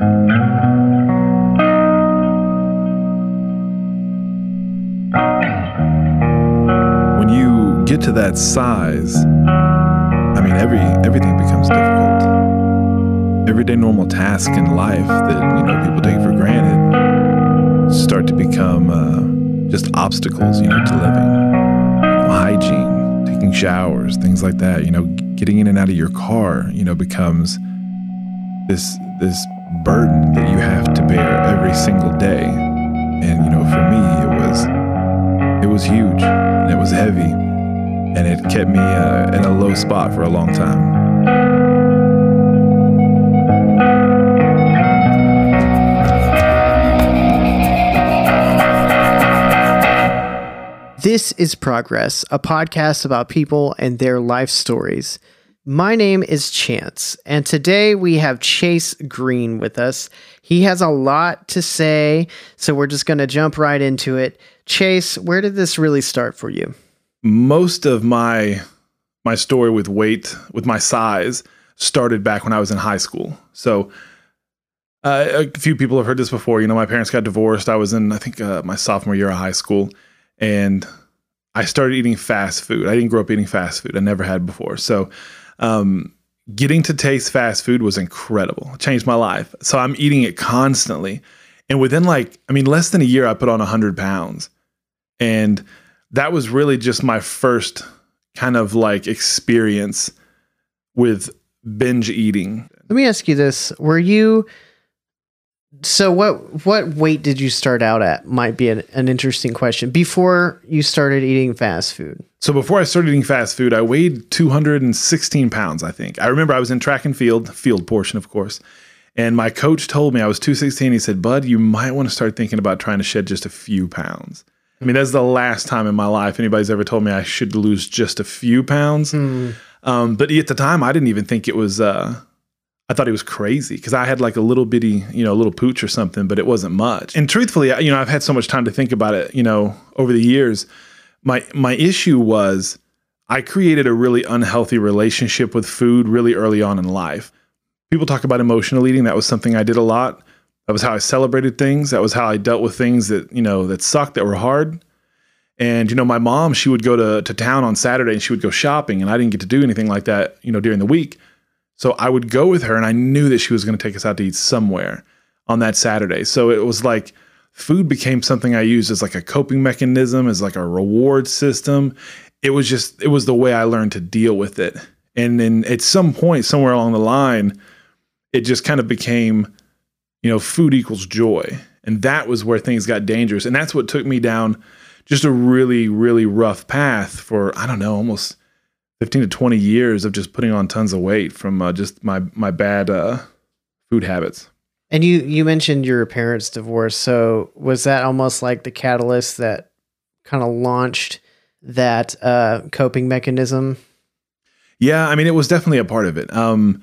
When you get to that size, I mean, every everything becomes difficult. Everyday normal tasks in life that you know people take for granted start to become uh, just obstacles, you know, to living. You know, hygiene, taking showers, things like that. You know, getting in and out of your car, you know, becomes this this burden that you have to bear every single day. And you know, for me, it was it was huge and it was heavy, and it kept me uh, in a low spot for a long time. This is Progress, a podcast about people and their life stories. My name is Chance, and today we have Chase Greene with us. He has a lot to say, so we're just going to jump right into it. Chase, where did this really start for you? Most of my my story with weight, with my size, started back when I was in high school. So. Uh, a few people have heard this before. You know, my parents got divorced. I was in, I think, uh, my sophomore year of high school, and I started eating fast food. I didn't grow up eating fast food. I never had before. So, um, getting to taste fast food was incredible. It changed my life. So I'm eating it constantly, and within like, I mean, less than a year, I put on hundred pounds, and that was really just my first kind of like experience with binge eating. Let me ask you this: Were you so what what weight did you start out at? Might be an, an interesting question. Before you started eating fast food. So before I started eating fast food, I weighed 216 pounds, I think. I remember I was in track and field, field portion, of course. And my coach told me I was 216. He said, Bud, you might want to start thinking about trying to shed just a few pounds. I mean, that's the last time in my life anybody's ever told me I should lose just a few pounds. Hmm. Um, but at the time, I didn't even think it was. Uh, I thought it was crazy because I had like a little bitty, you know, a little pooch or something, but it wasn't much. And truthfully, you know, I've had so much time to think about it, you know, over the years. My my issue was I created a really unhealthy relationship with food really early on in life. People talk about emotional eating. That was something I did a lot. That was how I celebrated things. That was how I dealt with things that, you know, that sucked, that were hard. And, you know, my mom, she would go to, to town on Saturday and she would go shopping, and I didn't get to do anything like that, you know, during the week. So I would go with her, and I knew that she was going to take us out to eat somewhere on that Saturday. So it was like food became something I used as like a coping mechanism, as like a reward system. It was just, it was the way I learned to deal with it. And then at some point, somewhere along the line, it just kind of became, you know, food equals joy. And that was where things got dangerous. And that's what took me down just a really, really rough path for, I don't know, almost 15 to 20 years of just putting on tons of weight from uh, just my, my bad uh, food habits. And you you mentioned your parents' divorce. So was that almost like the catalyst that kind of launched that uh, coping mechanism? Yeah, I mean, it was definitely a part of it. Um,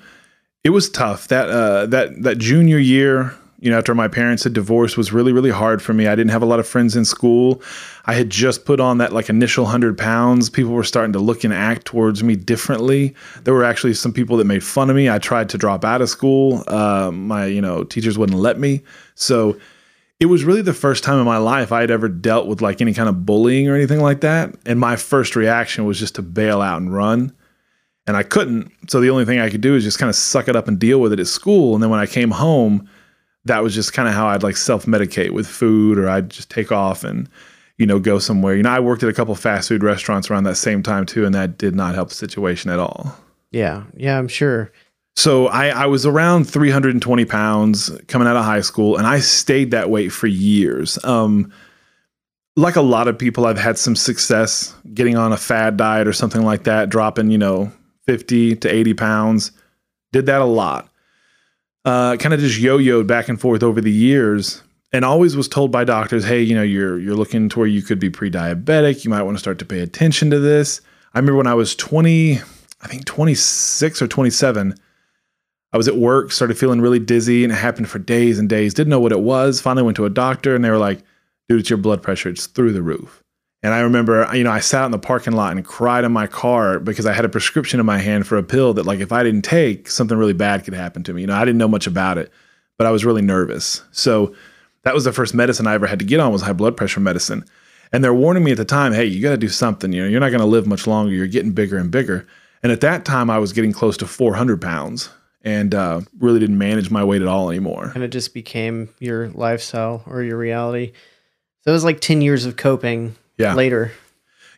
it was tough. That uh, that that junior year, you know, after my parents had divorced, was really really hard for me. I didn't have a lot of friends in school. I had just put on that like initial hundred pounds. People were starting to look and act towards me differently. There were actually some people that made fun of me. I tried to drop out of school. Uh, my you know teachers wouldn't let me. So it was really the first time in my life I had ever dealt with like any kind of bullying or anything like that. And my first reaction was just to bail out and run. And I couldn't. So the only thing I could do is just kind of suck it up and deal with it at school. And then when I came home, that was just kind of how I'd like self medicate with food or I'd just take off and, you know, go somewhere. You know, I worked at a couple fast food restaurants around that same time too, and that did not help the situation at all. Yeah, yeah, I'm sure. So I, I was around 320 pounds coming out of high school, and I stayed that weight for years. Um, like a lot of people, I've had some success getting on a fad diet or something like that, dropping, you know, 50 to 80 pounds. Did that a lot. Uh, kind of just yo-yoed back and forth over the years, and always was told by doctors, "Hey, you know, you're you're looking to where you could be pre-diabetic. You might want to start to pay attention to this." I remember when I was 20, I think 26 or 27. I was at work, started feeling really dizzy, and it happened for days and days. Didn't know what it was. Finally went to a doctor, and they were like, "Dude, it's your blood pressure. It's through the roof." And I remember, you know, I sat out in the parking lot and cried in my car because I had a prescription in my hand for a pill that, like, if I didn't take, something really bad could happen to me. You know, I didn't know much about it, but I was really nervous. So that was the first medicine I ever had to get on was high blood pressure medicine. And they're warning me at the time, hey, you got to do something. You know, you're not going to live much longer. You're getting bigger and bigger. And at that time, I was getting close to 400 pounds and uh, really didn't manage my weight at all anymore. And it just became your lifestyle or your reality. So it was like 10 years of coping Yeah. later.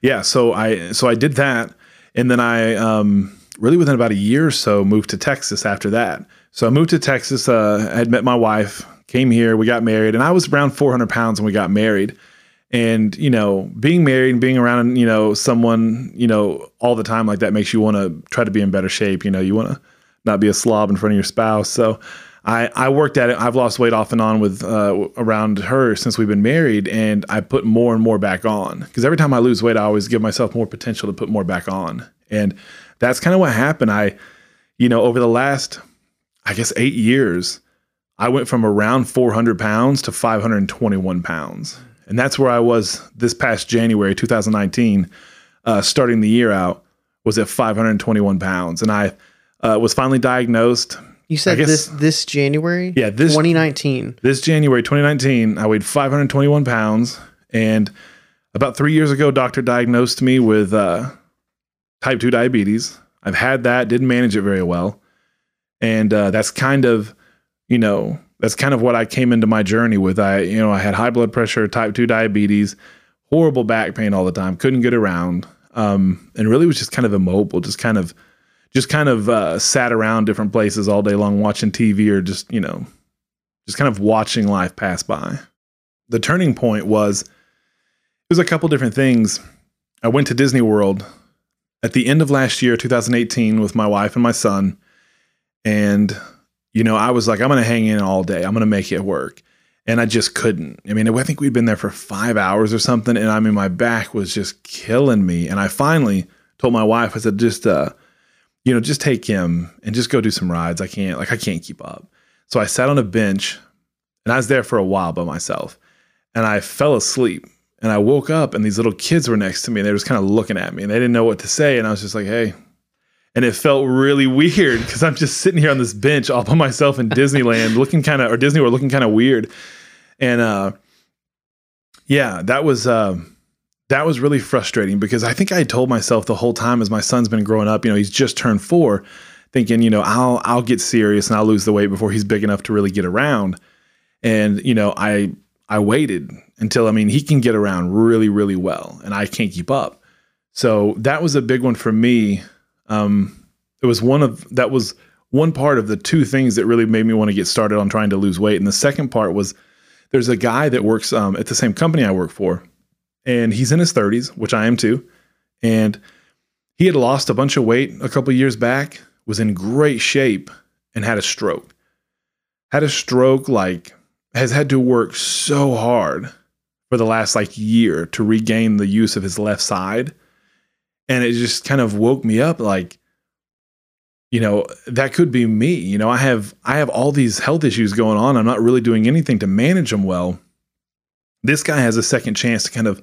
Yeah. So I so I did that, and then I um, really within about a year or so moved to Texas after that. So I moved to Texas. Uh, I had met my wife, came here, we got married, and I was around 400 pounds when we got married. And you know, being married and being around you know someone you know all the time like that makes you want to try to be in better shape. You know, you want to not be a slob in front of your spouse. So I, I worked at it. I've lost weight off and on with uh, around her since we've been married, and I put more and more back on because every time I lose weight, I always give myself more potential to put more back on, and that's kind of what happened. I, you know, over the last, I guess, eight years, I went from around 400 pounds to 521 pounds, and that's where I was this past January 2019, uh, starting the year out was at 521 pounds, and I uh, was finally diagnosed You said guess- this this January? Yeah, this- 2019. this January 2019, I weighed 521 pounds. And about three years ago, doctor diagnosed me with uh, type 2 diabetes. I've had that, didn't manage it very well. And uh, that's kind of, you know, that's kind of what I came into my journey with. I, you know, I had high blood pressure, type 2 diabetes, horrible back pain all the time, couldn't get around. Um, and really was just kind of immobile, just kind of, just kind of uh, sat around different places all day long watching TV or just, you know, just kind of watching life pass by. The turning point was it was a couple different things. I went to Disney World at the end of last year, 2018, with my wife and my son. And, you know, I was like, I'm going to hang in all day. I'm going to make it work. And I just couldn't. I mean, I think we'd been there for five hours or something. And I mean, my back was just killing me. And I finally told my wife, I said, just, uh, you know, just take him and just go do some rides. I can't, like, I can't keep up. So I sat on a bench and I was there for a while by myself and I fell asleep and I woke up and these little kids were next to me and they were just kind of looking at me and they didn't know what to say. And I was just like, hey. And it felt really weird because I'm just sitting here on this bench all by myself in Disneyland looking kind of, or Disney World looking kind of weird. And uh, yeah, that was, uh, that was really frustrating because I think I told myself the whole time as my son's been growing up, you know, he's just turned four, thinking, you know, I'll I'll get serious and I'll lose the weight before he's big enough to really get around. And, you know, I I waited until I mean he can get around really, really well and I can't keep up. So that was a big one for me. Um it was one of that was one part of the two things that really made me want to get started on trying to lose weight. And the second part was there's a guy that works um, at the same company I work for and he's in his 30s, which I am too. And he had lost a bunch of weight a couple years back, was in great shape, and had a stroke. Had a stroke, like, has had to work so hard for the last like year to regain the use of his left side. And it just kind of woke me up like, you know, that could be me. You know, I have I have all these health issues going on. I'm not really doing anything to manage them well this guy has a second chance to kind of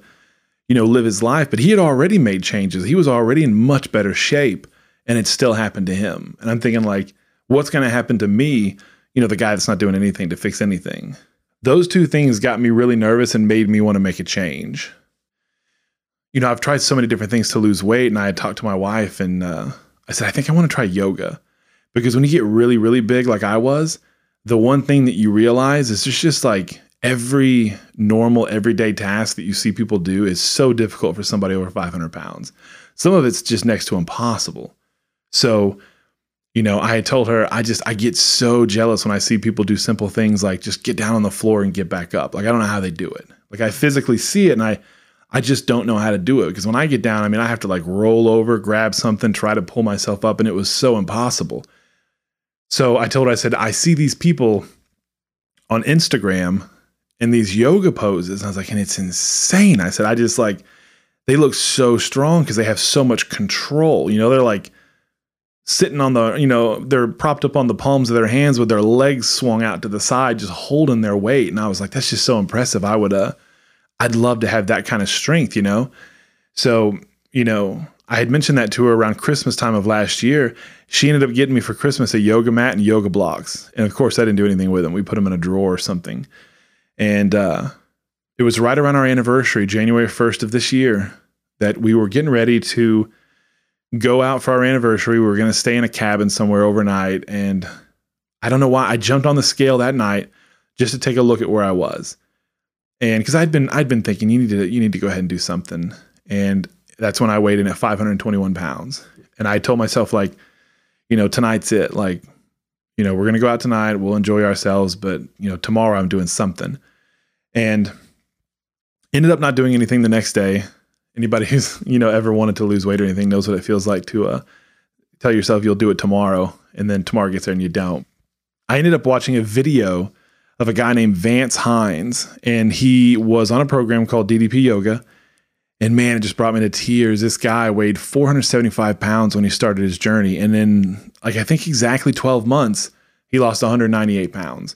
you know live his life but he had already made changes. He was already in much better shape and it still happened to him. And i'm thinking like what's going to happen to me you know the guy that's not doing anything to fix anything? Those two things got me really nervous and made me want to make a change. You know i've tried so many different things to lose weight and i had talked to my wife and uh, i said i think i want to try yoga. Because when you get really really big like i was the one thing that you realize is it's just like every normal everyday task that you see people do is so difficult for somebody over 500 pounds. Some of it's just next to impossible. So you know i told her i just i get so jealous when i see people do simple things like just get down on the floor and get back up. Like i don't know how they do it. Like i physically see it and i i just don't know how to do it. Because when i get down i mean i have to like roll over grab something try to pull myself up and it was so impossible. So i told her i said i see these people on instagram in these yoga poses. I was like, and it's insane. I said, I just like, they look so strong because they have so much control. You know, they're like sitting on the, you know, they're propped up on the palms of their hands with their legs swung out to the side, just holding their weight. And I was like, that's just so impressive. I would, uh, I'd love to have that kind of strength, you know? So, you know, I had mentioned that to her around Christmas time of last year. She ended up getting me for Christmas a yoga mat and yoga blocks. And of course, I didn't do anything with them. We put them in a drawer or something. And uh, it was right around our anniversary, January 1st of this year, that we were getting ready to go out for our anniversary. We were going to stay in a cabin somewhere overnight. And I don't know why I jumped on the scale that night just to take a look at where I was. And because I'd been I'd been thinking you need to you need to go ahead and do something. And that's when I weighed in at 521 pounds. And I told myself like, you know, tonight's it. Like, you know, we're gonna go out tonight, we'll enjoy ourselves, but you know, tomorrow I'm doing something. And ended up not doing anything the next day. Anybody who's, you know, ever wanted to lose weight or anything knows what it feels like to uh tell yourself you'll do it tomorrow and then tomorrow gets there and you don't. I ended up watching a video of a guy named Vance Hines, and he was on a program called DDP Yoga. And man, it just brought me to tears. This guy weighed 475 pounds when he started his journey. And then, like, I think exactly 12 months, he lost 198 pounds.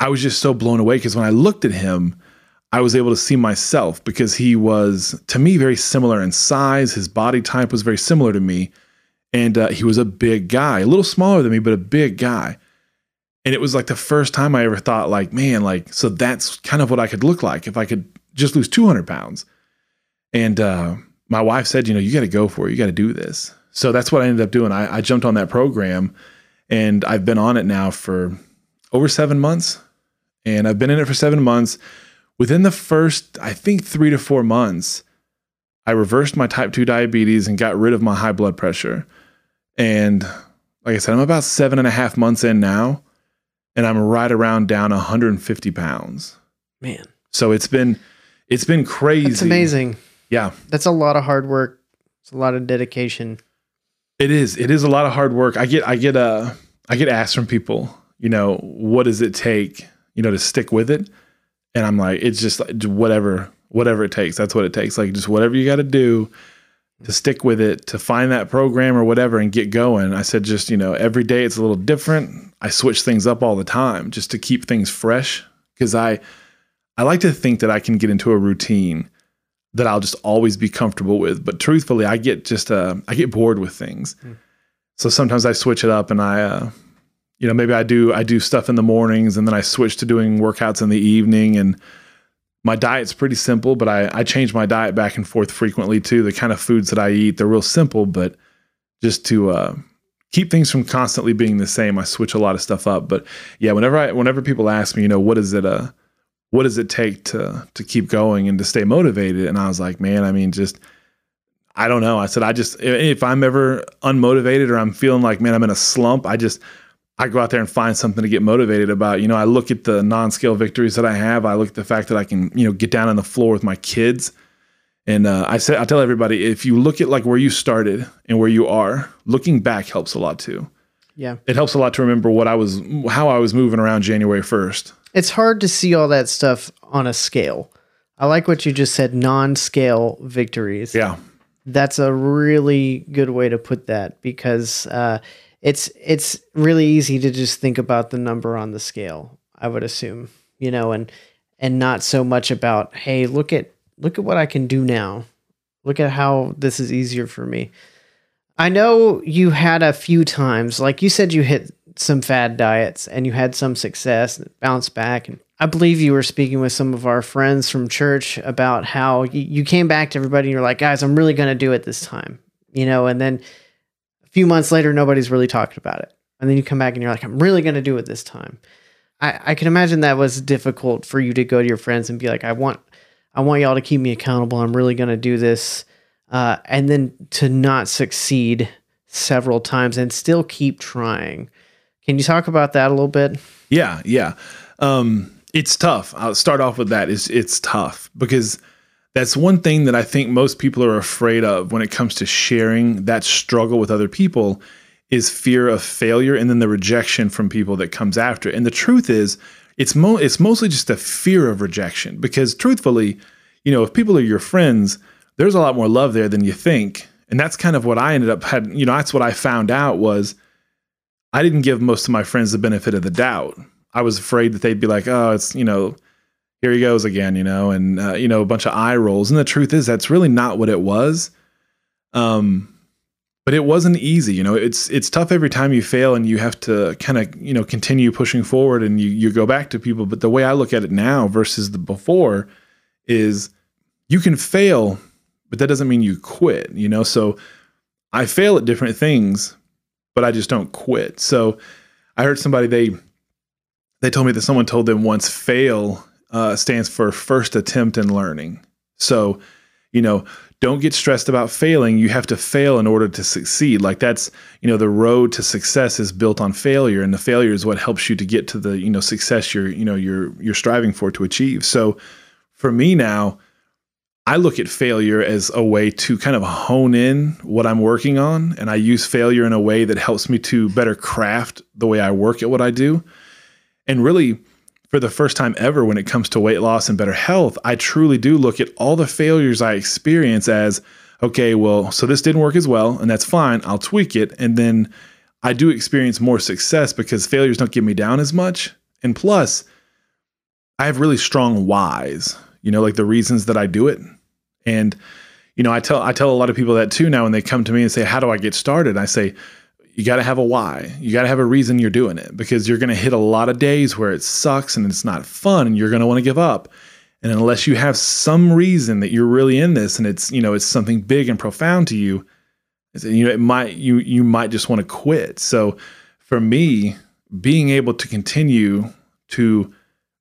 I was just so blown away because when I looked at him, I was able to see myself because he was, to me, very similar in size. His body type was very similar to me. And uh, he was a big guy, a little smaller than me, but a big guy and it was like the first time I ever thought, like, man, like, so that's kind of what I could look like if I could just lose 200 pounds. And uh, my wife said, you know, you got to go for it. You got to do this. So that's what I ended up doing. I, I jumped on that program and I've been on it now for over seven months. And I've been in it for seven months. Within the first, I think, three to four months, I reversed my type 2 diabetes and got rid of my high blood pressure. And like I said, I'm about seven and a half months in now and I'm right around down 150 pounds. Man. So it's been it's been crazy. It's amazing. Yeah. That's a lot of hard work. It's a lot of dedication. It is. It is a lot of hard work. I get I get uh I get asked from people, you know, what does it take, you know, to stick with it? And I'm like, it's just whatever whatever it takes. That's what it takes. Like just whatever you got to do to stick with it, to find that program or whatever and get going. I said, just, you know, every day it's a little different. I switch things up all the time just to keep things fresh. Cause I, I like to think that I can get into a routine that I'll just always be comfortable with. But truthfully, I get just, uh, I get bored with things. Mm. So sometimes I switch it up and I, uh, you know, maybe I do, I do stuff in the mornings and then I switch to doing workouts in the evening and, my diet's pretty simple, but I, I change my diet back and forth frequently too. The kind of foods that I eat, they're real simple, but just to uh, keep things from constantly being the same, I switch a lot of stuff up. But yeah, whenever I whenever people ask me, you know, what is it uh what does it take to to keep going and to stay motivated? And I was like, man, I mean, just I don't know. I said, I just if I'm ever unmotivated or I'm feeling like, man, I'm in a slump, I just I go out there and find something to get motivated about. You know, I look at the non-scale victories that I have. I look at the fact that I can, you know, get down on the floor with my kids. And uh, I say, I tell everybody, if you look at like where you started and where you are, looking back helps a lot too. Yeah, it helps a lot to remember what I was, how I was moving around January first. It's hard to see all that stuff on a scale. I like what you just said, non-scale victories. Yeah, that's a really good way to put that because. Uh, it's it's really easy to just think about the number on the scale i would assume you know and and not so much about hey look at look at what i can do now. Look at how this is easier for me. I know you had a few times like you said you hit some fad diets and you had some success and bounced back. And i believe you were speaking with some of our friends from church about how you, came back to everybody and you're like guys i'm really going to do it this time you know and then few months later, nobody's really talked about it. And then you come back and you're like, I'm really going to do it this time. I, I can imagine that was difficult for you to go to your friends and be like, I want, I want y'all to keep me accountable. I'm really going to do this. Uh, and then to not succeed several times and still keep trying. Can you talk about that a little bit? Yeah, yeah. Um, it's tough. I'll start off with that. Is it's tough because that's one thing that I think most people are afraid of when it comes to sharing that struggle with other people is fear of failure and then the rejection from people that comes after. And the truth is, it's mo- it's mostly just a fear of rejection because truthfully, you know, if people are your friends, there's a lot more love there than you think. And that's kind of what I ended up had, you know, that's what I found out was I didn't give most of my friends the benefit of the doubt. I was afraid that they'd be like, "Oh, it's, you know, here he goes again, you know, and uh, you know a bunch of eye rolls. And the truth is, that's really not what it was. Um, but it wasn't easy. You know, it's it's tough every time you fail and you have to kind of you know continue pushing forward and you you go back to people. But the way I look at it now versus the before is you can fail, but that doesn't mean you quit. You know, so I fail at different things, but I just don't quit. So I heard somebody they they told me that someone told them once fail uh, stands for first attempt in learning. So, you know, don't get stressed about failing. You have to fail in order to succeed. Like that's, you know, the road to success is built on failure and the failure is what helps you to get to the, you know, success you're, you know, you're you're striving for to achieve. So for me now, I look at failure as a way to kind of hone in what I'm working on and I use failure in a way that helps me to better craft the way I work at what I do. And really for the first time ever when it comes to weight loss and better health, I truly do look at all the failures I experience as okay, well, so this didn't work as well, and that's fine. I'll tweak it. And then I do experience more success because failures don't get me down as much. And plus, I have really strong whys, you know, like the reasons that I do it. And, you know, I tell I tell a lot of people that too now when they come to me and say, How do I get started? I say, you got to have a why. You got to have a reason you're doing it because you're going to hit a lot of days where it sucks and it's not fun and you're going to want to give up. And unless you have some reason that you're really in this and it's, you know, it's something big and profound to you, you know, it might you you might just want to quit. So for me, being able to continue to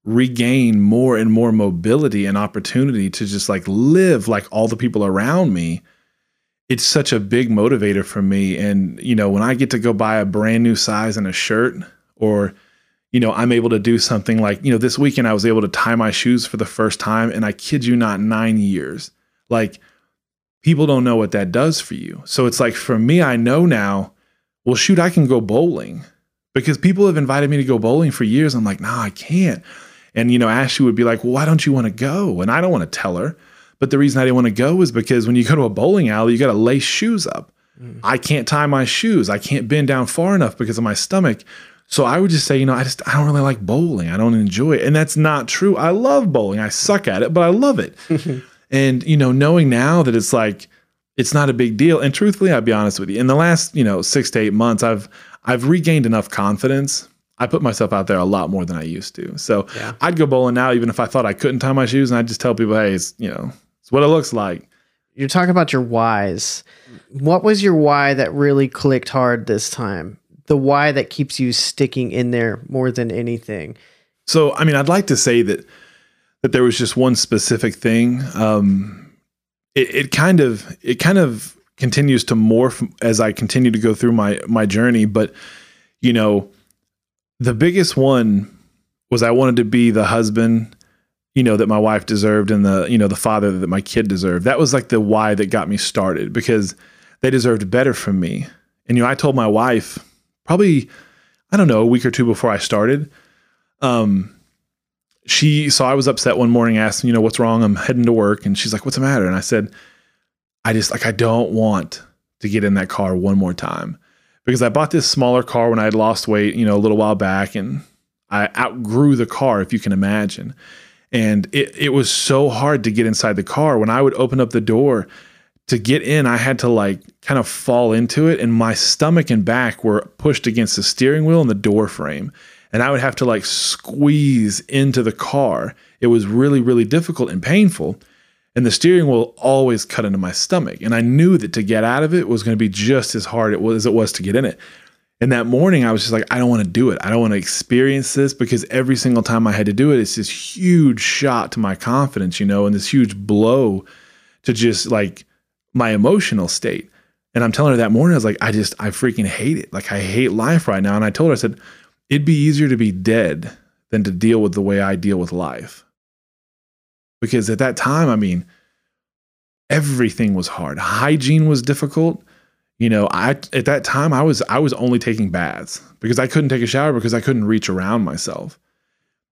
regain more and more mobility and opportunity to just like live like all the people around me it's such a big motivator for me. And, you know, when I get to go buy a brand new size in a shirt or, you know, I'm able to do something like, you know, this weekend I was able to tie my shoes for the first time. And I kid you not, nine years. Like, people don't know what that does for you. So it's like, for me, I know now, well, shoot, I can go bowling because people have invited me to go bowling for years. I'm like, no, nah, I can't. And, you know, Ashley would be like, well, why don't you want to go? And I don't want to tell her. But the reason I didn't want to go was because when you go to a bowling alley, you got to lace shoes up. Mm. I can't tie my shoes. I can't bend down far enough because of my stomach. So I would just say, you know, I just I don't really like bowling. I don't enjoy it. And that's not true. I love bowling. I suck at it, but I love it. and you know, knowing now that it's like it's not a big deal. And truthfully, I'll be honest with you. In the last, you know, 6 to 8 months, I've I've regained enough confidence. I put myself out there a lot more than I used to. So yeah. I'd go bowling now, even if I thought I couldn't tie my shoes, and I'd just tell people, hey, it's, you know, it's what it looks like. You're talking about your whys. What was your why that really clicked hard this time? The why that keeps you sticking in there more than anything. So, I mean, I'd like to say that that there was just one specific thing. Um, it, it kind of it kind of continues to morph as I continue to go through my my journey. But you know, the biggest one was I wanted to be the husband you know that my wife deserved and the you know the father that my kid deserved. That was like the why that got me started because they deserved better from me. And you know i told my wife probably i don't know a week or two before i started um she saw i was upset one morning asked you know what's wrong? I'm heading to work. And she's like what's the matter? And i said i just like i don't want to get in that car one more time because i bought this smaller car when i had lost weight you know a little while back and i outgrew the car if you can imagine and it, it was so hard to get inside the car. When I would open up the door to get in, I had to like kind of fall into it, and my stomach and back were pushed against the steering wheel and the door frame. And I would have to like squeeze into the car. It was really, really difficult and painful. And the steering wheel always cut into my stomach. And I knew that to get out of it was going to be just as hard as it was to get in it. And that morning, I was just like, I don't want to do it. I don't want to experience this because every single time I had to do it, it's this huge shot to my confidence, you know, and this huge blow to just like my emotional state. And I'm telling her that morning, I was like, I just, I freaking hate it. Like, I hate life right now. And I told her, I said, it'd be easier to be dead than to deal with the way I deal with life. Because at that time, I mean, everything was hard. Hygiene was difficult you know i at that time i was i was only taking baths because i couldn't take a shower because i couldn't reach around myself.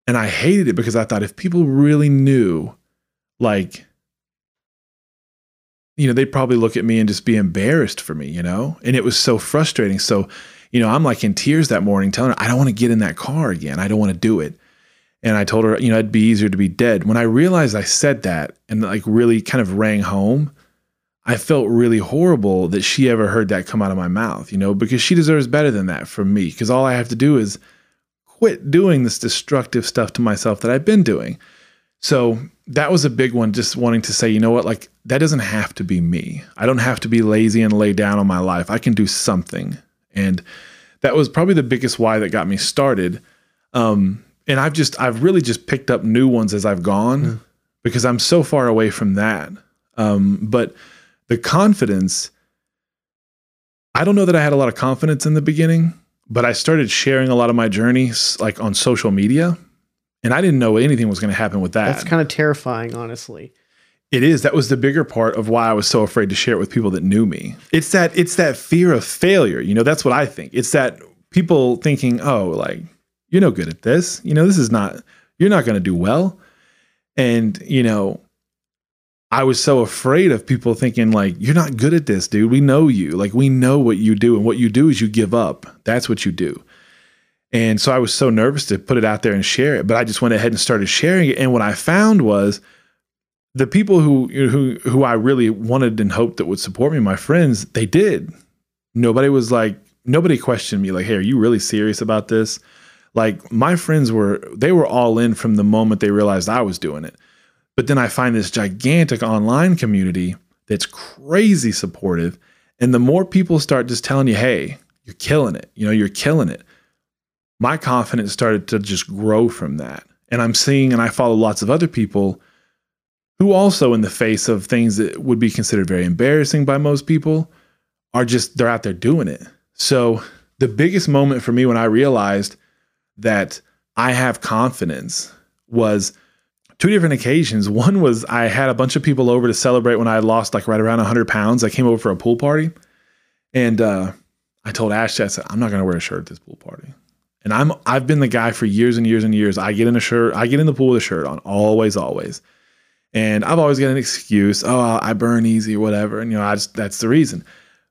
And i hated it because i thought if people really knew like you know they'd probably look at me and just be embarrassed for me you know? And it was so frustrating. So you know i'm like in tears that morning telling her i don't want to get in that car again. I don't want to do it. And i told her you know it'd be easier to be dead. When i realized i said that and like really kind of rang home I felt really horrible that she ever heard that come out of my mouth, you know, because she deserves better than that from me. Because all I have to do is quit doing this destructive stuff to myself that I've been doing. So that was a big one, just wanting to say, you know what, like that doesn't have to be me. I don't have to be lazy and lay down on my life. I can do something. And that was probably the biggest why that got me started. Um, and I've just, I've really just picked up new ones as I've gone mm. because I'm so far away from that. Um, but the confidence, I don't know that I had a lot of confidence in the beginning, but I started sharing a lot of my journeys like on social media. And I didn't know anything was going to happen with that. That's kind of terrifying, honestly. It is. That was the bigger part of why I was so afraid to share it with people that knew me. It's that it's that fear of failure. You know, that's what I think. It's that people thinking, "Oh, like you're no good at this. You know, this is not you're not going to do well." And, you know, I was so afraid of people thinking like you're not good at this, dude. We know you. Like we know what you do and what you do is you give up. That's what you do. And so I was so nervous to put it out there and share it, but I just went ahead and started sharing it and what I found was the people who who who I really wanted and hoped that would support me, my friends, they did. Nobody was like nobody questioned me like, "Hey, are you really serious about this?" Like my friends were they were all in from the moment they realized I was doing it. But then I find this gigantic online community that's crazy supportive. And the more people start just telling you, hey, you're killing it, you know, you're killing it, my confidence started to just grow from that. And I'm seeing, and I follow lots of other people who also, in the face of things that would be considered very embarrassing by most people, are just, they're out there doing it. So the biggest moment for me when I realized that I have confidence was two different occasions. One was I had a bunch of people over to celebrate when I lost like right around 100 pounds. I came over for a pool party, and uh, I told Ashley, I said, I'm not going to wear a shirt at this pool party. And I'm I've been the guy for years and years and years. I get in a shirt, I get in the pool with a shirt on, always, always. And I've always got an excuse. Oh, I burn easy whatever. And you know, I just that's the reason.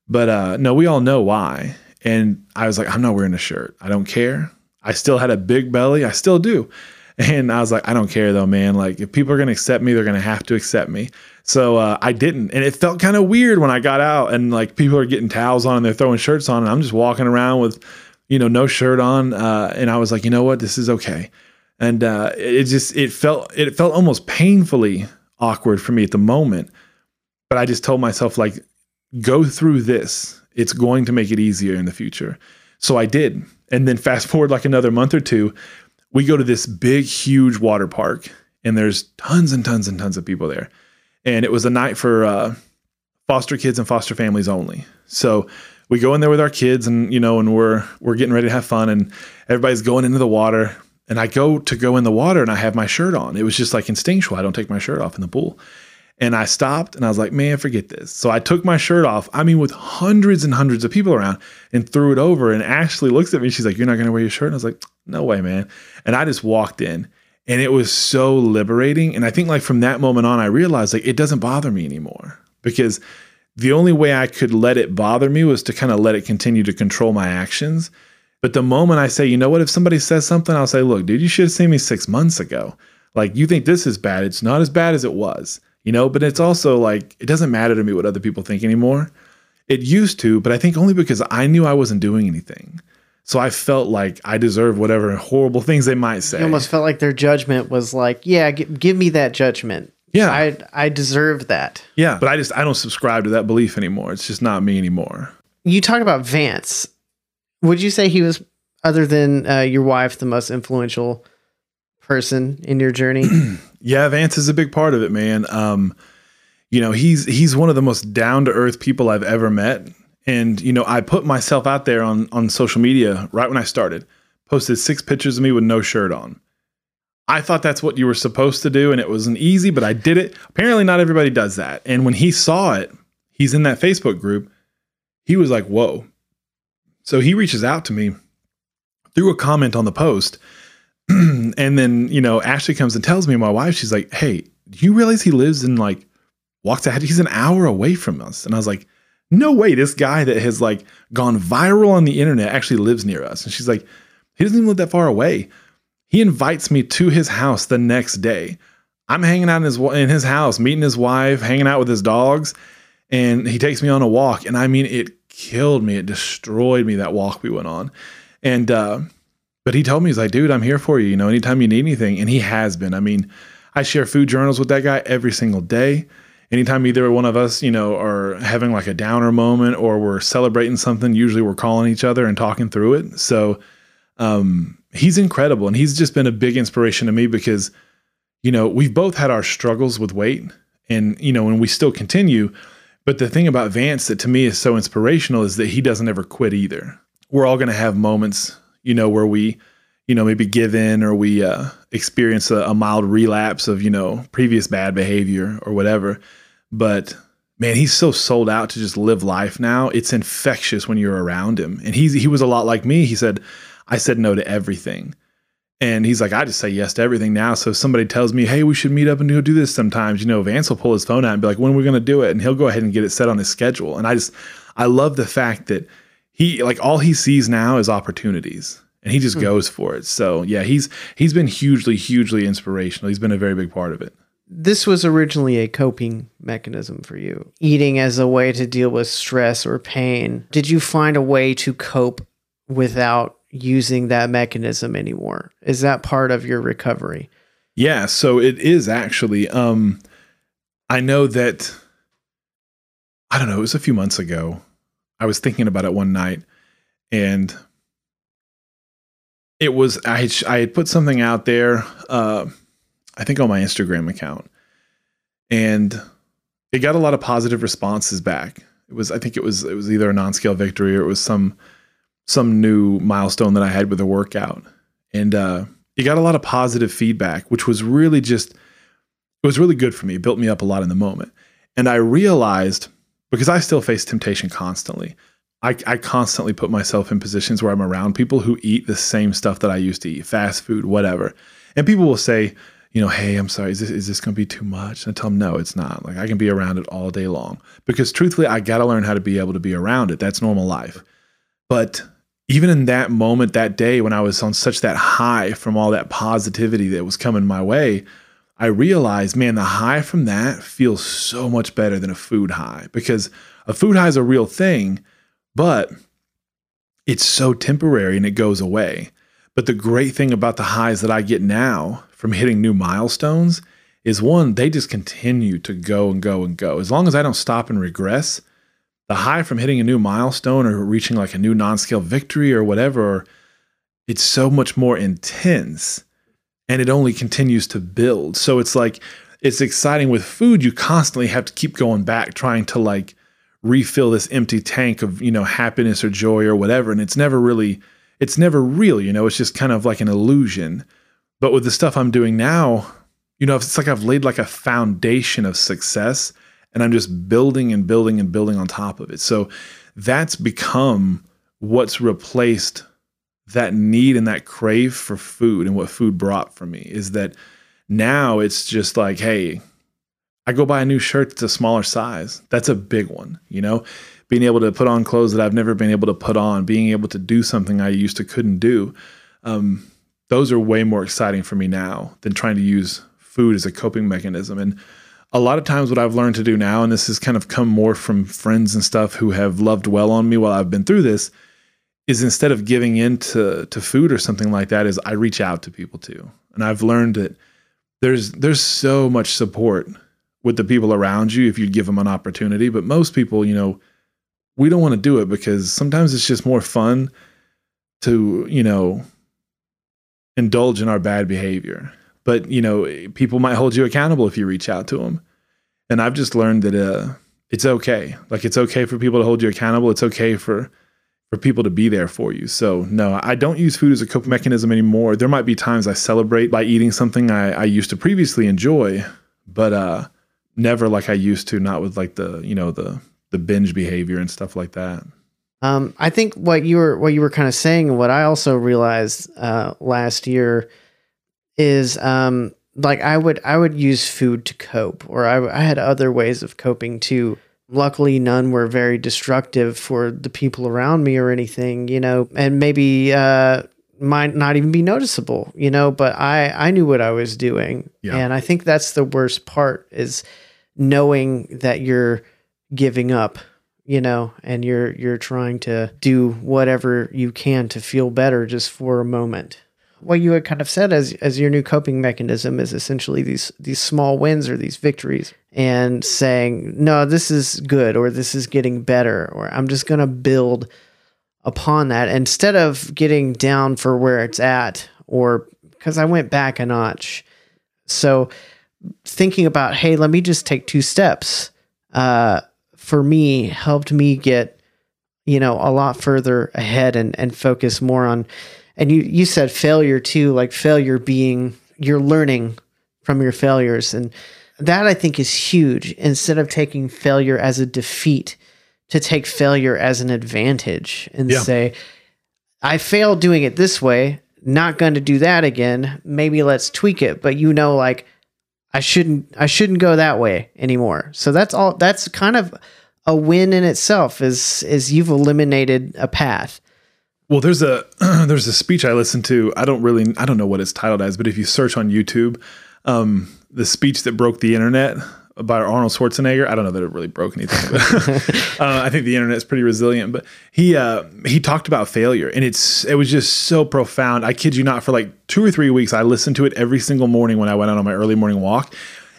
But uh, no, we all know why. And I was like, I'm not wearing a shirt. I don't care. I still had a big belly. I still do. And I was like, I don't care though, man. Like, if people are going to accept me, they're going to have to accept me. So uh, I didn't. And it felt kind of weird when I got out and like people are getting towels on and they're throwing shirts on. And I'm just walking around with, you know, no shirt on. Uh, and I was like, you know what? This is okay. And uh, it just, it felt, it felt almost painfully awkward for me at the moment. But I just told myself, like, go through this. It's going to make it easier in the future. So I did. And then fast forward like another month or two, we go to this big, huge water park, and there's tons and tons and tons of people there. And it was a night for uh, foster kids and foster families only. So we go in there with our kids, and you know, and we're we're getting ready to have fun, and everybody's going into the water. And I go to go in the water, and I have my shirt on. It was just like instinctual. I don't take my shirt off in the pool. And I stopped and I was like, man, forget this. So I took my shirt off, I mean, with hundreds and hundreds of people around and threw it over. And Ashley looks at me. She's like, You're not going to wear your shirt? And I was like, No way, man. And I just walked in and it was so liberating. And I think, like, from that moment on, I realized, like, it doesn't bother me anymore because the only way I could let it bother me was to kind of let it continue to control my actions. But the moment I say, you know what, if somebody says something, I'll say, look, dude, you should have seen me six months ago. Like, you think this is bad. It's not as bad as it was you know, but it's also like it doesn't matter to me what other people think anymore. It used to, but I think only because I knew I wasn't doing anything. So I felt like I deserved whatever horrible things they might say. You almost felt like their judgment was like, yeah, g- give me that judgment. Yeah. I I deserve that. Yeah, but I just I don't subscribe to that belief anymore. It's just not me anymore. You talk about Vance. Would you say he was other than uh, your wife the most influential person in your journey? yeah, Vance is a big part of it, man. Um, you know, he's he's one of the most down to earth people I've ever met. And you know, I put myself out there on on social media right when I started. Posted six pictures of me with no shirt on. I thought that's what you were supposed to do, and it wasn't easy, but I did it. Apparently, not everybody does that. And when he saw it, he's in that Facebook group. He was like, "Whoa!" So he reaches out to me through a comment on the post and then, you know, Ashley comes and tells me, my wife, she's like, Hey, do you realize he lives in like Waxahachie? He's an hour away from us. And I was like, No way, this guy that has like gone viral on the internet actually lives near us. And she's like, He doesn't even live that far away. He invites me to his house the next day. I'm hanging out in his in his house, meeting his wife, hanging out with his dogs. And he takes me on a walk. And I mean, it killed me. It destroyed me that walk we went on. And, uh, but he told me, he's like, dude, I'm here for you. You know, anytime you need anything. And he has been. I mean, I share food journals with that guy every single day. Anytime either one of us, you know, are having like a downer moment or we're celebrating something, usually we're calling each other and talking through it. So um, he's incredible. And he's just been a big inspiration to me because, you know, we've both had our struggles with weight and, you know, and we still continue. But the thing about Vance that to me is so inspirational is that he doesn't ever quit either. We're all going to have moments, you know, where we, you know, maybe give in or we uh, experience a, a mild relapse of, you know, previous bad behavior or whatever. But man, he's so sold out to just live life now. It's infectious when you're around him. And he's he was a lot like me. He said, I said no to everything. And he's like, I just say yes to everything now. So if somebody tells me, hey, we should meet up and go do this sometimes, you know, Vance will pull his phone out and be like, when are we going to do it? And he'll go ahead and get it set on his schedule. And I just, I love the fact that he, like, all he sees now is opportunities and he just hmm. goes for it. So yeah, he's, he's been hugely, hugely inspirational. He's been a very big part of it. This was originally a coping mechanism for you, eating as a way to deal with stress or pain. Did you find a way to cope without using that mechanism anymore. Is that part of your recovery? Yeah, so it is actually. Um, I know that I don't know, it was a few months ago. I was thinking about it one night and it was I I had put something out there uh, I think on my Instagram account and it got a lot of positive responses back. It was I think it was it was either a non-scale victory or it was some some new milestone that I had with a workout. And uh, it got a lot of positive feedback, which was really just, it was really good for me. It built me up a lot in the moment. And I realized, because I still face temptation constantly, I, I constantly put myself in positions where I'm around people who eat the same stuff that I used to eat, fast food, whatever. And people will say, you know, hey, I'm sorry, is this is this going to be too much? And I tell them, no, it's not. Like I can be around it all day long because truthfully, I got to learn how to be able to be around it. That's normal life. But even in that moment, that day, when I was on such that high from all that positivity that was coming my way, I realized, man, the high from that feels so much better than a food high because a food high is a real thing, but it's so temporary and it goes away. But the great thing about the highs that I get now from hitting new milestones is one, they just continue to go and go and go. As long as I don't stop and regress, the high from hitting a new milestone or reaching like a new non-scale victory or whatever it's so much more intense and it only continues to build. So it's like it's exciting with food. You constantly have to keep going back trying to like refill this empty tank of you know happiness or joy or whatever. And it's never really it's never real you know? It's just kind of like an illusion but with the stuff i'm doing now you know it's like i've laid like a foundation of success and I'm just building and building and building on top of it. So that's become what's replaced that need and that crave for food and what food brought for me is that now it's just like, hey, I go buy a new shirt that's a smaller size. That's a big one, you know? Being able to put on clothes that I've never been able to put on, being able to do something I used to couldn't do. Um, those are way more exciting for me now than trying to use food as a coping mechanism. And a lot of times what I've learned to do now, and this has kind of come more from friends and stuff who have loved well on me while I've been through this, is instead of giving in to, to food or something like that, is I reach out to people too. And I've learned that there's there's so much support with the people around you if you give them an opportunity. But most people, you know, we don't want to do it because sometimes it's just more fun to, you know, indulge in our bad behavior. But you know people might hold you accountable if you reach out to them and i've just learned that uh, it's okay. Like it's okay for people to hold you accountable. It's okay for for people to be there for you. So no i don't use food as a coping mechanism anymore. There might be times i celebrate by eating something i, I used to previously enjoy but uh never like i used to not with like the you know the the binge behavior and stuff like that um, I think what you were what you were kind of saying, and what I also realized uh, last year is um like I would I would use food to cope, or I, I had other ways of coping too. Luckily, none were very destructive for the people around me or anything, you know, and maybe uh, might not even be noticeable, you know. But I I knew what I was doing, yeah. and I think that's the worst part is knowing that you're giving up, you know, and you're you're trying to do whatever you can to feel better just for a moment. What you had kind of said as as your new coping mechanism is essentially these these small wins or these victories and saying, "No, this is good or this is getting better or I'm just going to build upon that instead of getting down for where it's at or because I went back a notch. So thinking about, hey, let me just take two steps, uh, for me helped me get, you know, a lot further ahead and and focus more on. And you you said failure too, like failure being you're learning from your failures, and that I think is huge. Instead of taking failure as a defeat, to take failure as an advantage and Yeah. say, I failed doing it this way, not going to do that again. Maybe let's tweak it, but you know like I shouldn't I shouldn't go that way anymore. So that's all that's kind of a win in itself is is you've eliminated a path. Well, there's a there's a speech I listened to. I don't really I don't know what it's titled as, but if you search on YouTube, um, the speech that broke the internet by Arnold Schwarzenegger. I don't know that it really broke anything, but uh, I think the internet's pretty resilient. But he uh, he talked about failure, and it's it was just so profound. I kid you not, for like two or three weeks, I listened to it every single morning when I went out on my early morning walk.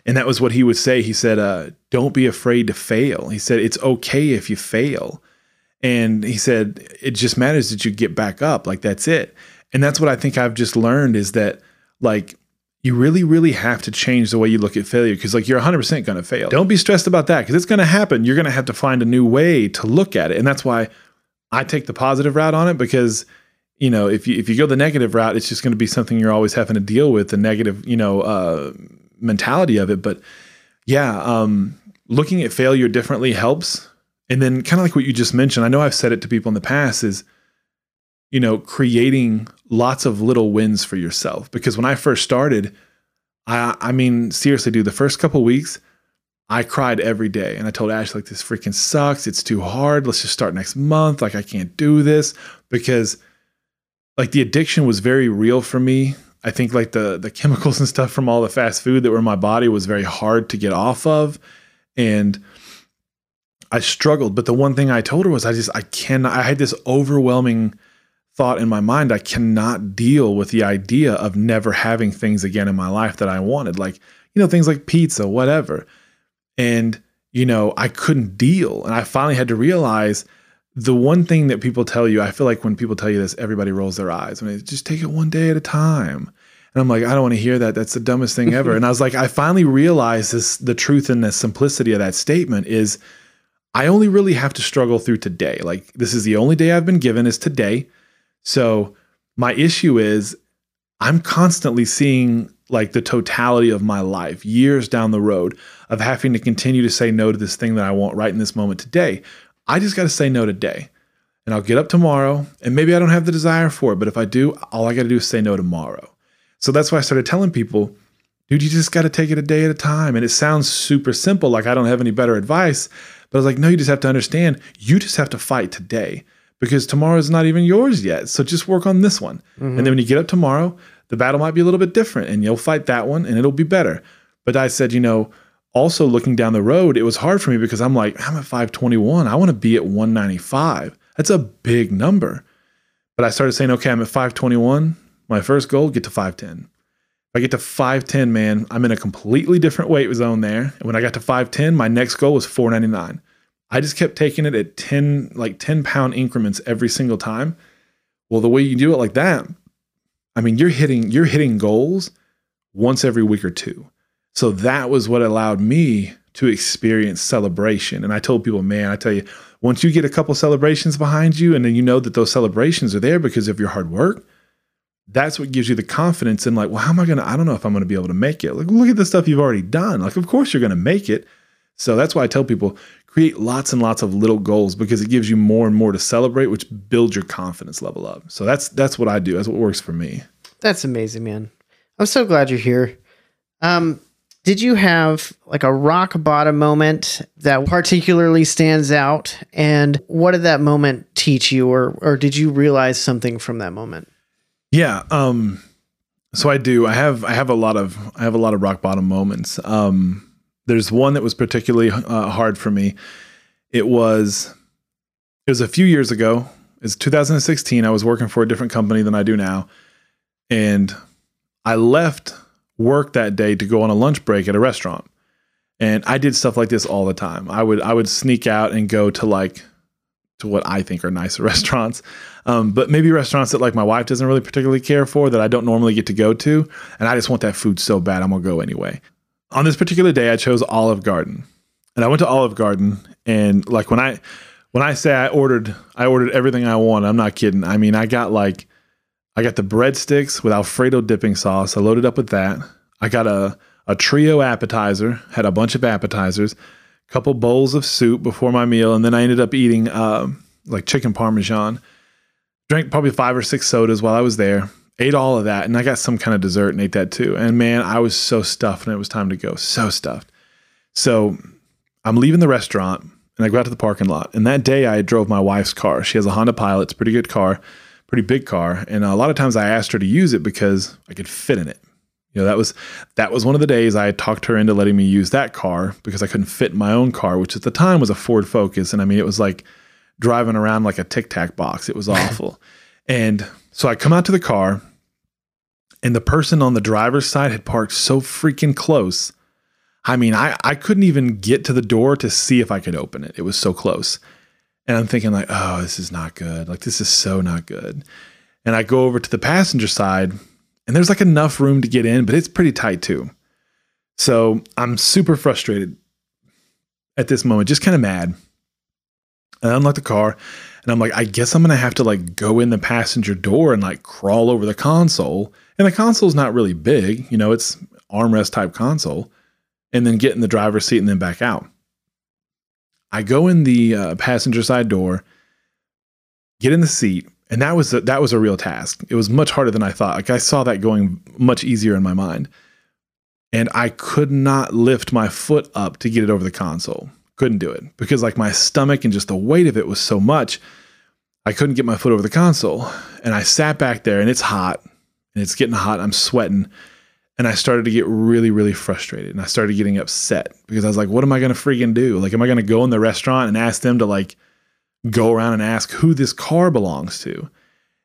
And that was what he would say. He said, uh, "Don't be afraid to fail." He said, "It's okay if you fail." And he said, it just matters that you get back up. Like that's it. And that's what I think I've just learned is that like you really, really have to change the way you look at failure because like you're 100% going to fail. Don't be stressed about that because it's going to happen. You're going to have to find a new way to look at it. And that's why I take the positive route on it because you know if you if you go the negative route, it's just going to be something you're always having to deal with the negative you know uh, mentality of it. But yeah, um, looking at failure differently helps. And then kind of like what you just mentioned, I know I've said it to people in the past is, you know, creating lots of little wins for yourself. Because when I first started, I I mean, seriously, dude, the first couple weeks, I cried every day. And I told Ash, like, this freaking sucks. It's too hard. Let's just start next month. Like, I can't do this. Because like the addiction was very real for me. I think like the the chemicals and stuff from all the fast food that were in my body was very hard to get off of. And I struggled, but the one thing I told her was I just I cannot I had this overwhelming thought in my mind I cannot deal with the idea of never having things again in my life that I wanted like you know things like pizza whatever. And you know, I couldn't deal and I finally had to realize the one thing that people tell you, I feel like when people tell you this everybody rolls their eyes. I mean, just take it one day at a time. And I'm like, I don't want to hear that. That's the dumbest thing ever. and I was like, I finally realized this the truth and the simplicity of that statement is I only really have to struggle through today. Like this is the only day I've been given is today. So my issue is I'm constantly seeing like the totality of my life years down the road of having to continue to say no to this thing that I want right in this moment today. I just got to say no today. And I'll get up tomorrow and maybe I don't have the desire for it, but if I do, all I got to do is say no tomorrow. So that's why I started telling people, dude, you just got to take it a day at a time. And it sounds super simple, like I don't have any better advice. But I was like, no, you just have to understand, you just have to fight today because tomorrow is not even yours yet. So just work on this one. And then mm-hmm. when you get up tomorrow, the battle might be a little bit different and you'll fight that one and it'll be better. But I said, you know, also looking down the road, it was hard for me because I'm like, I'm at 521. I want to be at 195. That's a big number. But I started saying, okay, I'm at 521. My first goal, get to 510. If I get to 510, man, I'm in a completely different weight zone there. And when I got to 510, my next goal was 499. I just kept taking it at 10, like 10 pound increments every single time. Well, the way you do it like that, I mean, you're hitting, you're hitting goals once every week or two. So that was what allowed me to experience celebration. And I told people, man, I tell you, once you get a couple celebrations behind you, and then you know that those celebrations are there because of your hard work, that's what gives you the confidence in like, well, how am I gonna? I don't know if I'm gonna be able to make it. Like, look at the stuff you've already done. Like, of course you're gonna make it. So that's why I tell people create lots and lots of little goals because it gives you more and more to celebrate, which builds your confidence level up. So that's that's what I do. That's what works for me. That's amazing, man. I'm so glad you're here. Um, did you have like a rock bottom moment that particularly stands out? And what did that moment teach you, or or did you realize something from that moment? Yeah. Um, so I do. I have I have a lot of I have a lot of rock bottom moments. Um, there's one that was particularly uh, hard for me, it was it was a few years ago. It's 2016. I was working for a different company than I do now. And I left work that day to go on a lunch break at a restaurant. And I did stuff like this all the time. I would I would sneak out and go to like to what I think are nice restaurants, um, but maybe restaurants that like my wife doesn't really particularly care for that I don't normally get to go to, and I just want that food so bad I'm gonna go anyway. On this particular day, I chose Olive Garden, and I went to Olive Garden, and like when I when I say I ordered I ordered everything I want, I'm not kidding. I mean I got like I got the breadsticks with Alfredo dipping sauce. I loaded up with that. I got a a trio appetizer, had a bunch of appetizers, a couple bowls of soup before my meal, and then I ended up eating uh, like chicken parmesan. Drank probably five or six sodas while I was there. Ate all of that, and I got some kind of dessert and ate that too. And man, I was so stuffed, and it was time to go. So stuffed. So I'm leaving the restaurant, and I go out to the parking lot. And that day, I drove my wife's car. She has a Honda Pilot. It's a pretty good car, pretty big car. And a lot of times, I asked her to use it because I could fit in it. You know, that was that was one of the days I talked her into letting me use that car because I couldn't fit in my own car, which at the time was a Ford Focus, and I mean it was like driving around like a Tic Tac box. It was awful. and so I come out to the car, and the person on the driver's side had parked so freaking close. I mean, I I couldn't even get to the door to see if I could open it. It was so close. And I'm thinking like, oh, this is not good. Like this is so not good. And I go over to the passenger side and there's like enough room to get in, but it's pretty tight too. So I'm super frustrated at this moment, just kind of mad. And I unlock the car and I'm like, I guess I'm gonna have to like go in the passenger door and like crawl over the console. And the console's not really big, you know, it's armrest type console, and then get in the driver's seat and then back out. I go in the uh, passenger side door, get in the seat, and that was a, that was a real task. It was much harder than I thought. Like I saw that going much easier in my mind, and I could not lift my foot up to get it over the console. Couldn't do it because like my stomach and just the weight of it was so much. I couldn't get my foot over the console, and I sat back there, and it's hot, and it's getting hot. I'm sweating, and I started to get really, really frustrated, and I started getting upset because I was like, "What am I gonna freaking do? Like, am I gonna go in the restaurant and ask them to like?" go around and ask who this car belongs to.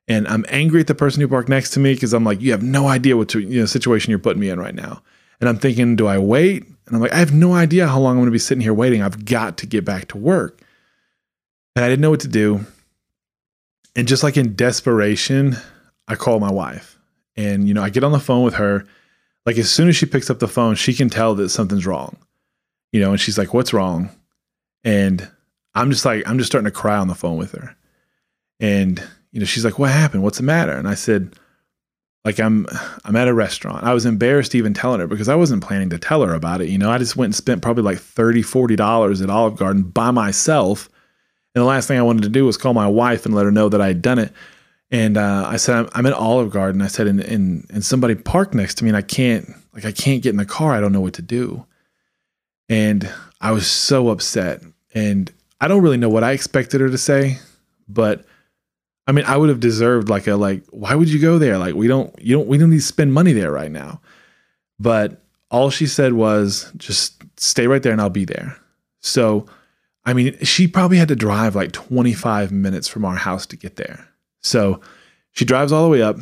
And I'm angry at the person who parked next to me because I'm like, you have no idea what to, you know, situation you're putting me in right now. And I'm thinking, do I wait? And I'm like, I have no idea how long I'm going to be sitting here waiting. I've got to get back to work. And I didn't know what to do. And just like in desperation, I call my wife. And, you know, I get on the phone with her. Like as soon as she picks up the phone, she can tell that something's wrong. You know, and she's like, what's wrong? And I'm just like, I'm just starting to cry on the phone with her. And, you know, she's like, what happened? What's the matter? And I said, like I'm I'm at a restaurant. I was embarrassed even telling her because I wasn't planning to tell her about it. You know, I just went and spent probably like 30 $40 at Olive Garden by myself. And the last thing I wanted to do was call my wife and let her know that I had done it. And uh, I said, I'm, I'm at Olive Garden. I said, and, and, and somebody parked next to me and I can't, like, I can't get in the car. I don't know what to do. And I was so upset. And I don't really know what I expected her to say, but I mean, I would have deserved like a like, why would you go there? Like, we don't, you don't, we don't need to spend money there right now. But all she said was, just stay right there and I'll be there. So, I mean, she probably had to drive like 25 minutes from our house to get there. So she drives all the way up,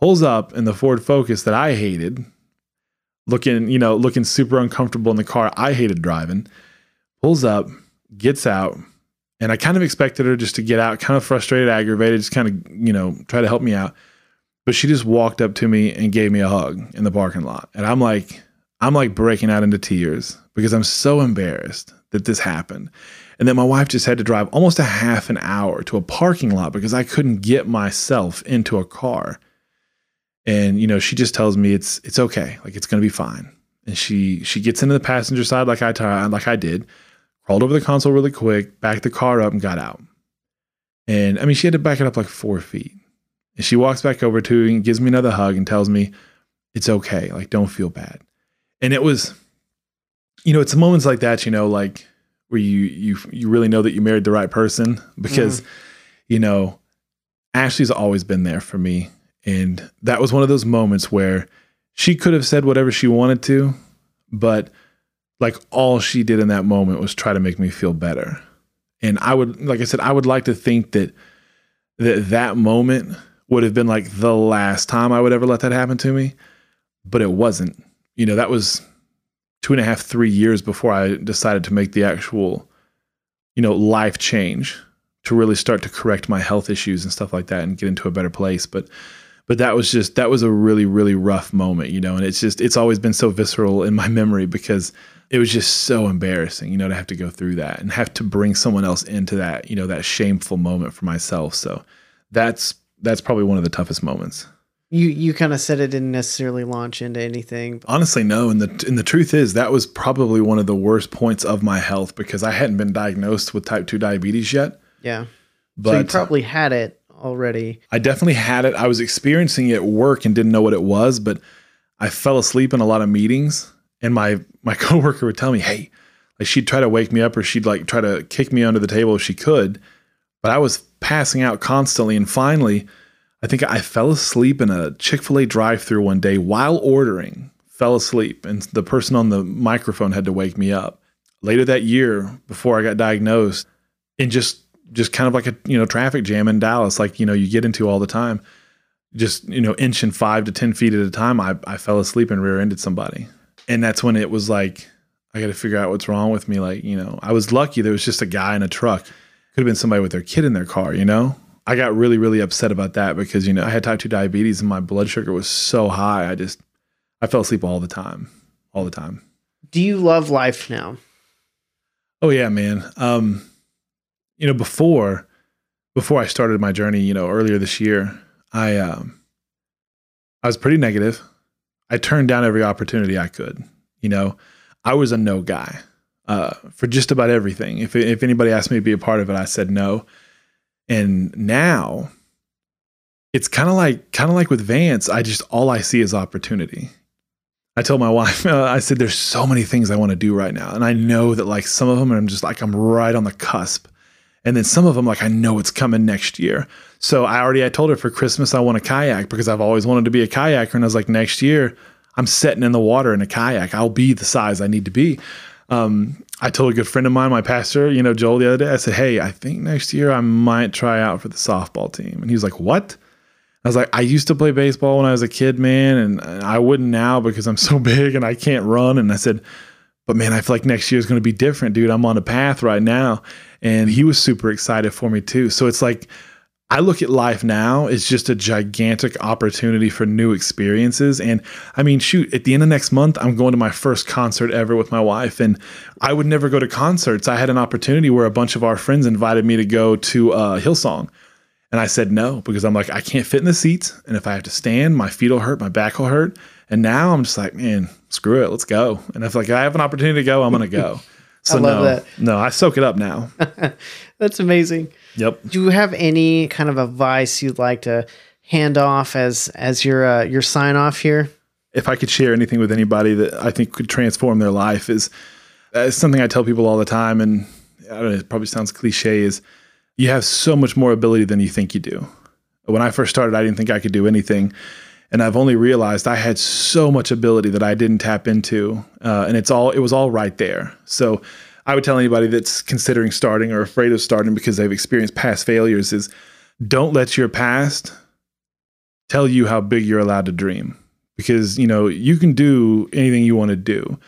pulls up in the Ford Focus that I hated, looking, you know, looking super uncomfortable in the car I hated driving, pulls up, gets out, and I kind of expected her just to get out, kind of frustrated, aggravated, just kind of, you know, try to help me out. But she just walked up to me and gave me a hug in the parking lot. And I'm like, I'm like breaking out into tears because I'm so embarrassed that this happened. And then my wife just had to drive almost a half an hour to a parking lot because I couldn't get myself into a car. And you know, she just tells me it's it's okay, like it's gonna be fine. And she she gets into the passenger side like I like I did crawled over the console really quick, backed the car up, and got out. And I mean, she had to back it up like four feet. And she walks back over to me and gives me another hug and tells me, it's okay. Like, don't feel bad. And it was, you know, it's moments like that, you know, like where you you you really know that you married the right person because, mm. you know, Ashley's always been there for me. And that was one of those moments where she could have said whatever she wanted to, but like all she did in that moment was try to make me feel better. And I would, like I said, I would like to think that that that moment would have been like the last time I would ever let that happen to me, but it wasn't. You know, that was two and a half, three years before I decided to make the actual, you know, life change to really start to correct my health issues and stuff like that and get into a better place. But but that was just that was a really really rough moment, you know, and it's just it's always been so visceral in my memory because it was just so embarrassing, you know, to have to go through that and have to bring someone else into that, you know, that shameful moment for myself. So that's that's probably one of the toughest moments. You you kind of said it didn't necessarily launch into anything. Honestly, no. And the and the truth is that was probably one of the worst points of my health because I hadn't been diagnosed with type two diabetes yet. Yeah. But so you probably had it already. I definitely had it. I was experiencing it at work and didn't know what it was, but I fell asleep in a lot of meetings and my my coworker would tell me, "Hey," like she'd try to wake me up or she'd like try to kick me under the table if she could, but I was passing out constantly and finally I think I fell asleep in a Chick-fil-A drive-through one day while ordering. Fell asleep and the person on the microphone had to wake me up. Later that year, before I got diagnosed, and just just kind of like a you know traffic jam in Dallas, like you know you get into all the time. Just you know, inching five to ten feet at a time, I I fell asleep and rear-ended somebody, and that's when it was like I got to figure out what's wrong with me. Like you know, I was lucky there was just a guy in a truck. Could have been somebody with their kid in their car. You know, I got really really upset about that because you know I had type two diabetes and my blood sugar was so high. I just I fell asleep all the time, all the time. Do you love life now? Oh yeah, man. Um, you know, before before I started my journey, you know, earlier this year, I um I was pretty negative. I turned down every opportunity I could. You know, I was a no guy uh, for just about everything. If if anybody asked me to be a part of it, I said no. And now it's kind of like kind of like with Vance. I just all I see is opportunity. I told my wife, uh, I said, "There's so many things I want to do right now, and I know that like some of them, I'm just like I'm right on the cusp." And then some of them, like I know it's coming next year. So I already I told her for Christmas I want a kayak because I've always wanted to be a kayaker. And I was like, next year I'm setting in the water in a kayak. I'll be the size I need to be. Um, I told a good friend of mine, my pastor, you know, Joel, the other day, I said, Hey, I think next year I might try out for the softball team. And he was like, What? I was like, I used to play baseball when I was a kid, man, and I wouldn't now because I'm so big and I can't run. And I said, but man, I feel like next year is going to be different, dude. I'm on a path right now. And he was super excited for me too. So it's like, I look at life now as just a gigantic opportunity for new experiences. And I mean, shoot, at the end of next month, I'm going to my first concert ever with my wife. And I would never go to concerts. I had an opportunity where a bunch of our friends invited me to go to uh, Hillsong. And I said no because I'm like, I can't fit in the seats. And if I have to stand, my feet will hurt, my back will hurt. And now I'm just like, man, screw it, let's go. And if like I have an opportunity to go, I'm gonna go. So I love no, that. no, I soak it up now. That's amazing. Yep. Do you have any kind of advice you'd like to hand off as as your uh, your sign off here? If I could share anything with anybody that I think could transform their life, is uh, something I tell people all the time, and I don't know, it probably sounds cliche. Is you have so much more ability than you think you do. When I first started, I didn't think I could do anything and I've only realized I had so much ability that I didn't tap into, uh, and it's all it was all right there. So I would tell anybody that's considering starting or afraid of starting because they've experienced past failures is don't let your past tell you how big you're allowed to dream. Because you know you can do anything you want to do.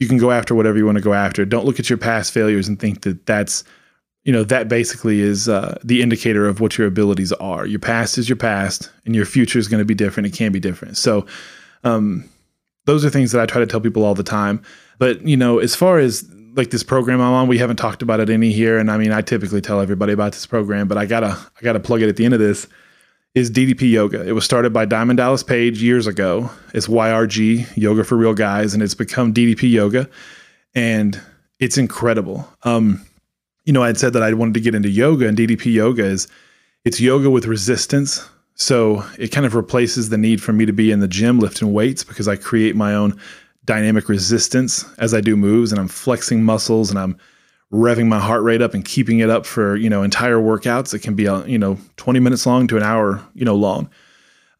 You can go after whatever you want to go after. Don't look at your past failures and think that that's you know that basically is uh, the indicator of what your abilities are. Your past is your past, and your future is going to be different. It can be different. So, um, those are things that I try to tell people all the time. But you know, as far as like this program I'm on, we haven't talked about it any here, and I mean, I typically tell everybody about this program, but I gotta I gotta plug it at the end of this. Is DDP Yoga. It was started by Diamond Dallas Page years ago. It's YRG, Yoga for Real Guys, and it's become DDP Yoga, and it's incredible. Um, you know, I had said that I wanted to get into yoga, and DDP yoga is it's yoga with resistance. So it kind of replaces the need for me to be in the gym lifting weights because I create my own dynamic resistance as I do moves and I'm flexing muscles and I'm revving my heart rate up and keeping it up for, you know, entire workouts. It can be, uh, you know, 20 minutes long to an hour, you know, long.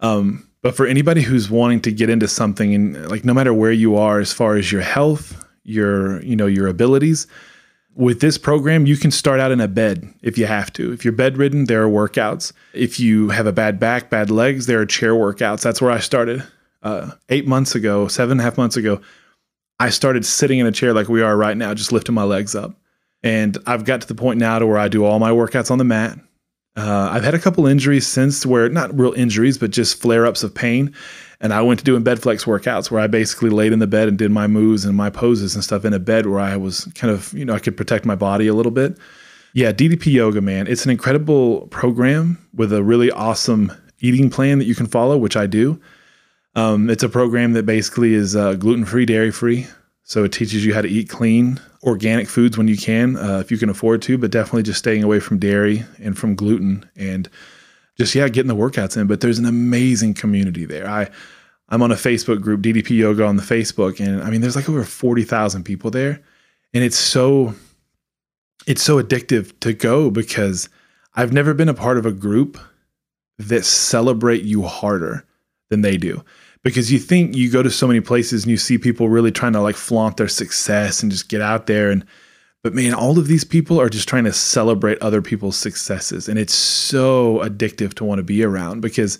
Um, but for anybody who's wanting to get into something and like no matter where you are as far as your health, your, you know, your abilities, with this program, you can start out in a bed if you have to. If you're bedridden, there are workouts. If you have a bad back, bad legs, there are chair workouts. That's where I started uh, eight months ago, seven and a half months ago. I started sitting in a chair like we are right now, just lifting my legs up. And I've got to the point now to where I do all my workouts on the mat. Uh, I've had a couple injuries since where not real injuries, but just flare ups of pain. And I went to doing bed flex workouts where I basically laid in the bed and did my moves and my poses and stuff in a bed where I was kind of, you know, I could protect my body a little bit. Yeah, DDP Yoga, man, it's an incredible program with a really awesome eating plan that you can follow, which I do. Um, it's a program that basically is uh, gluten free, dairy free. So it teaches you how to eat clean, organic foods when you can, uh, if you can afford to, but definitely just staying away from dairy and from gluten and just yeah, getting the workouts in. But there's an amazing community there. I I'm on a Facebook group, DDP Yoga on the Facebook, and I mean there's like over forty thousand people there, and it's so it's so addictive to go because I've never been a part of a group that celebrate you harder than they do because you think you go to so many places and you see people really trying to like flaunt their success and just get out there and but man all of these people are just trying to celebrate other people's successes and it's so addictive to want to be around because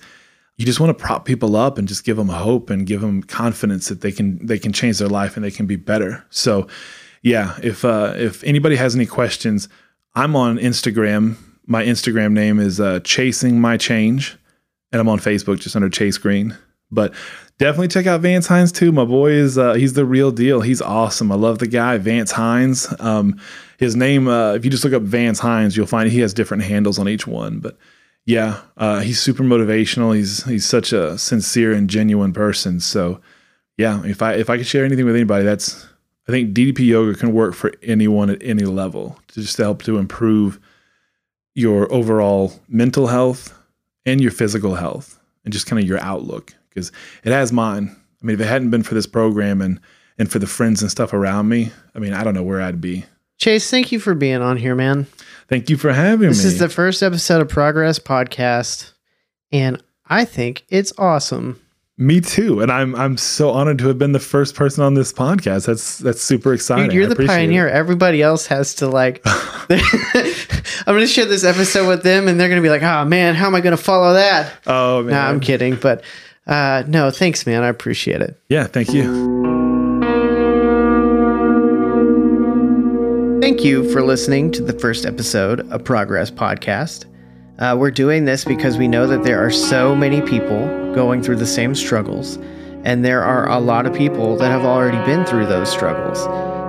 you just want to prop people up and just give them hope and give them confidence that they can they can change their life and they can be better. So yeah if uh if anybody has any questions i'm on instagram. My instagram name is uh chasing my change and i'm on facebook just under Chase Greene. But definitely check out Vance Hines too. My boy is uh, he's the real deal. He's awesome. I love the guy, Vance Hines. Um, his name, uh, if you just look up Vance Hines, you'll find he has different handles on each one. But yeah, uh, he's super motivational. He's he's such a sincere and genuine person. So yeah, if I if I could share anything with anybody, that's I think DDP yoga can work for anyone at any level to just help to improve your overall mental health and your physical health and just kind of your outlook because it has mine. I mean, if it hadn't been for this program and and for the friends and stuff around me, I mean, I don't know where I'd be. Chase, thank you for being on here, man. Thank you for having this me. This is the first episode of Progress Podcast, and I think it's awesome. Me too, and I'm I'm so honored to have been the first person on this podcast. That's that's super exciting. Dude, you're the pioneer. It. Everybody else has to like. I'm going to share this episode with them, and they're going to be like, "Oh man, how am I going to follow that?" Oh man, nah, I'm kidding, but uh, no, thanks, man. I appreciate it. Yeah, thank you. Thank you for listening to the first episode of Progress Podcast. Uh, we're doing this because we know that there are so many people going through the same struggles, and there are a lot of people that have already been through those struggles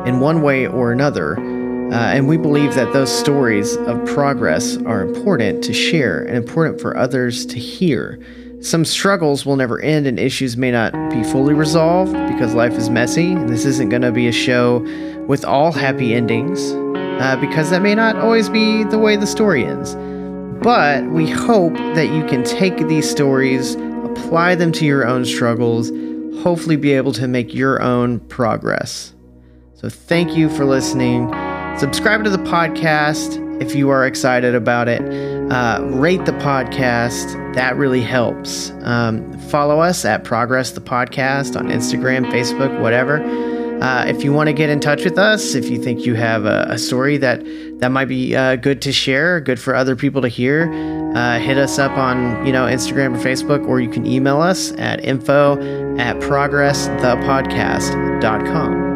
in one way or another. Uh, and we believe that those stories of progress are important to share and important for others to hear. Some struggles will never end and issues may not be fully resolved because life is messy. This isn't going to be a show with all happy endings uh, because that may not always be the way the story ends. But we hope that you can take these stories, apply them to your own struggles, hopefully be able to make your own progress. So thank you for listening. Subscribe to the podcast if you are excited about it. Uh, rate the podcast, that really helps. Um, follow us at Progress the Podcast on Instagram, Facebook, whatever. Uh, if you want to get in touch with us, if you think you have a, a story that that might be uh, good to share, good for other people to hear, uh, hit us up on you know Instagram or Facebook, or you can email us at info at progressthepodcast.com.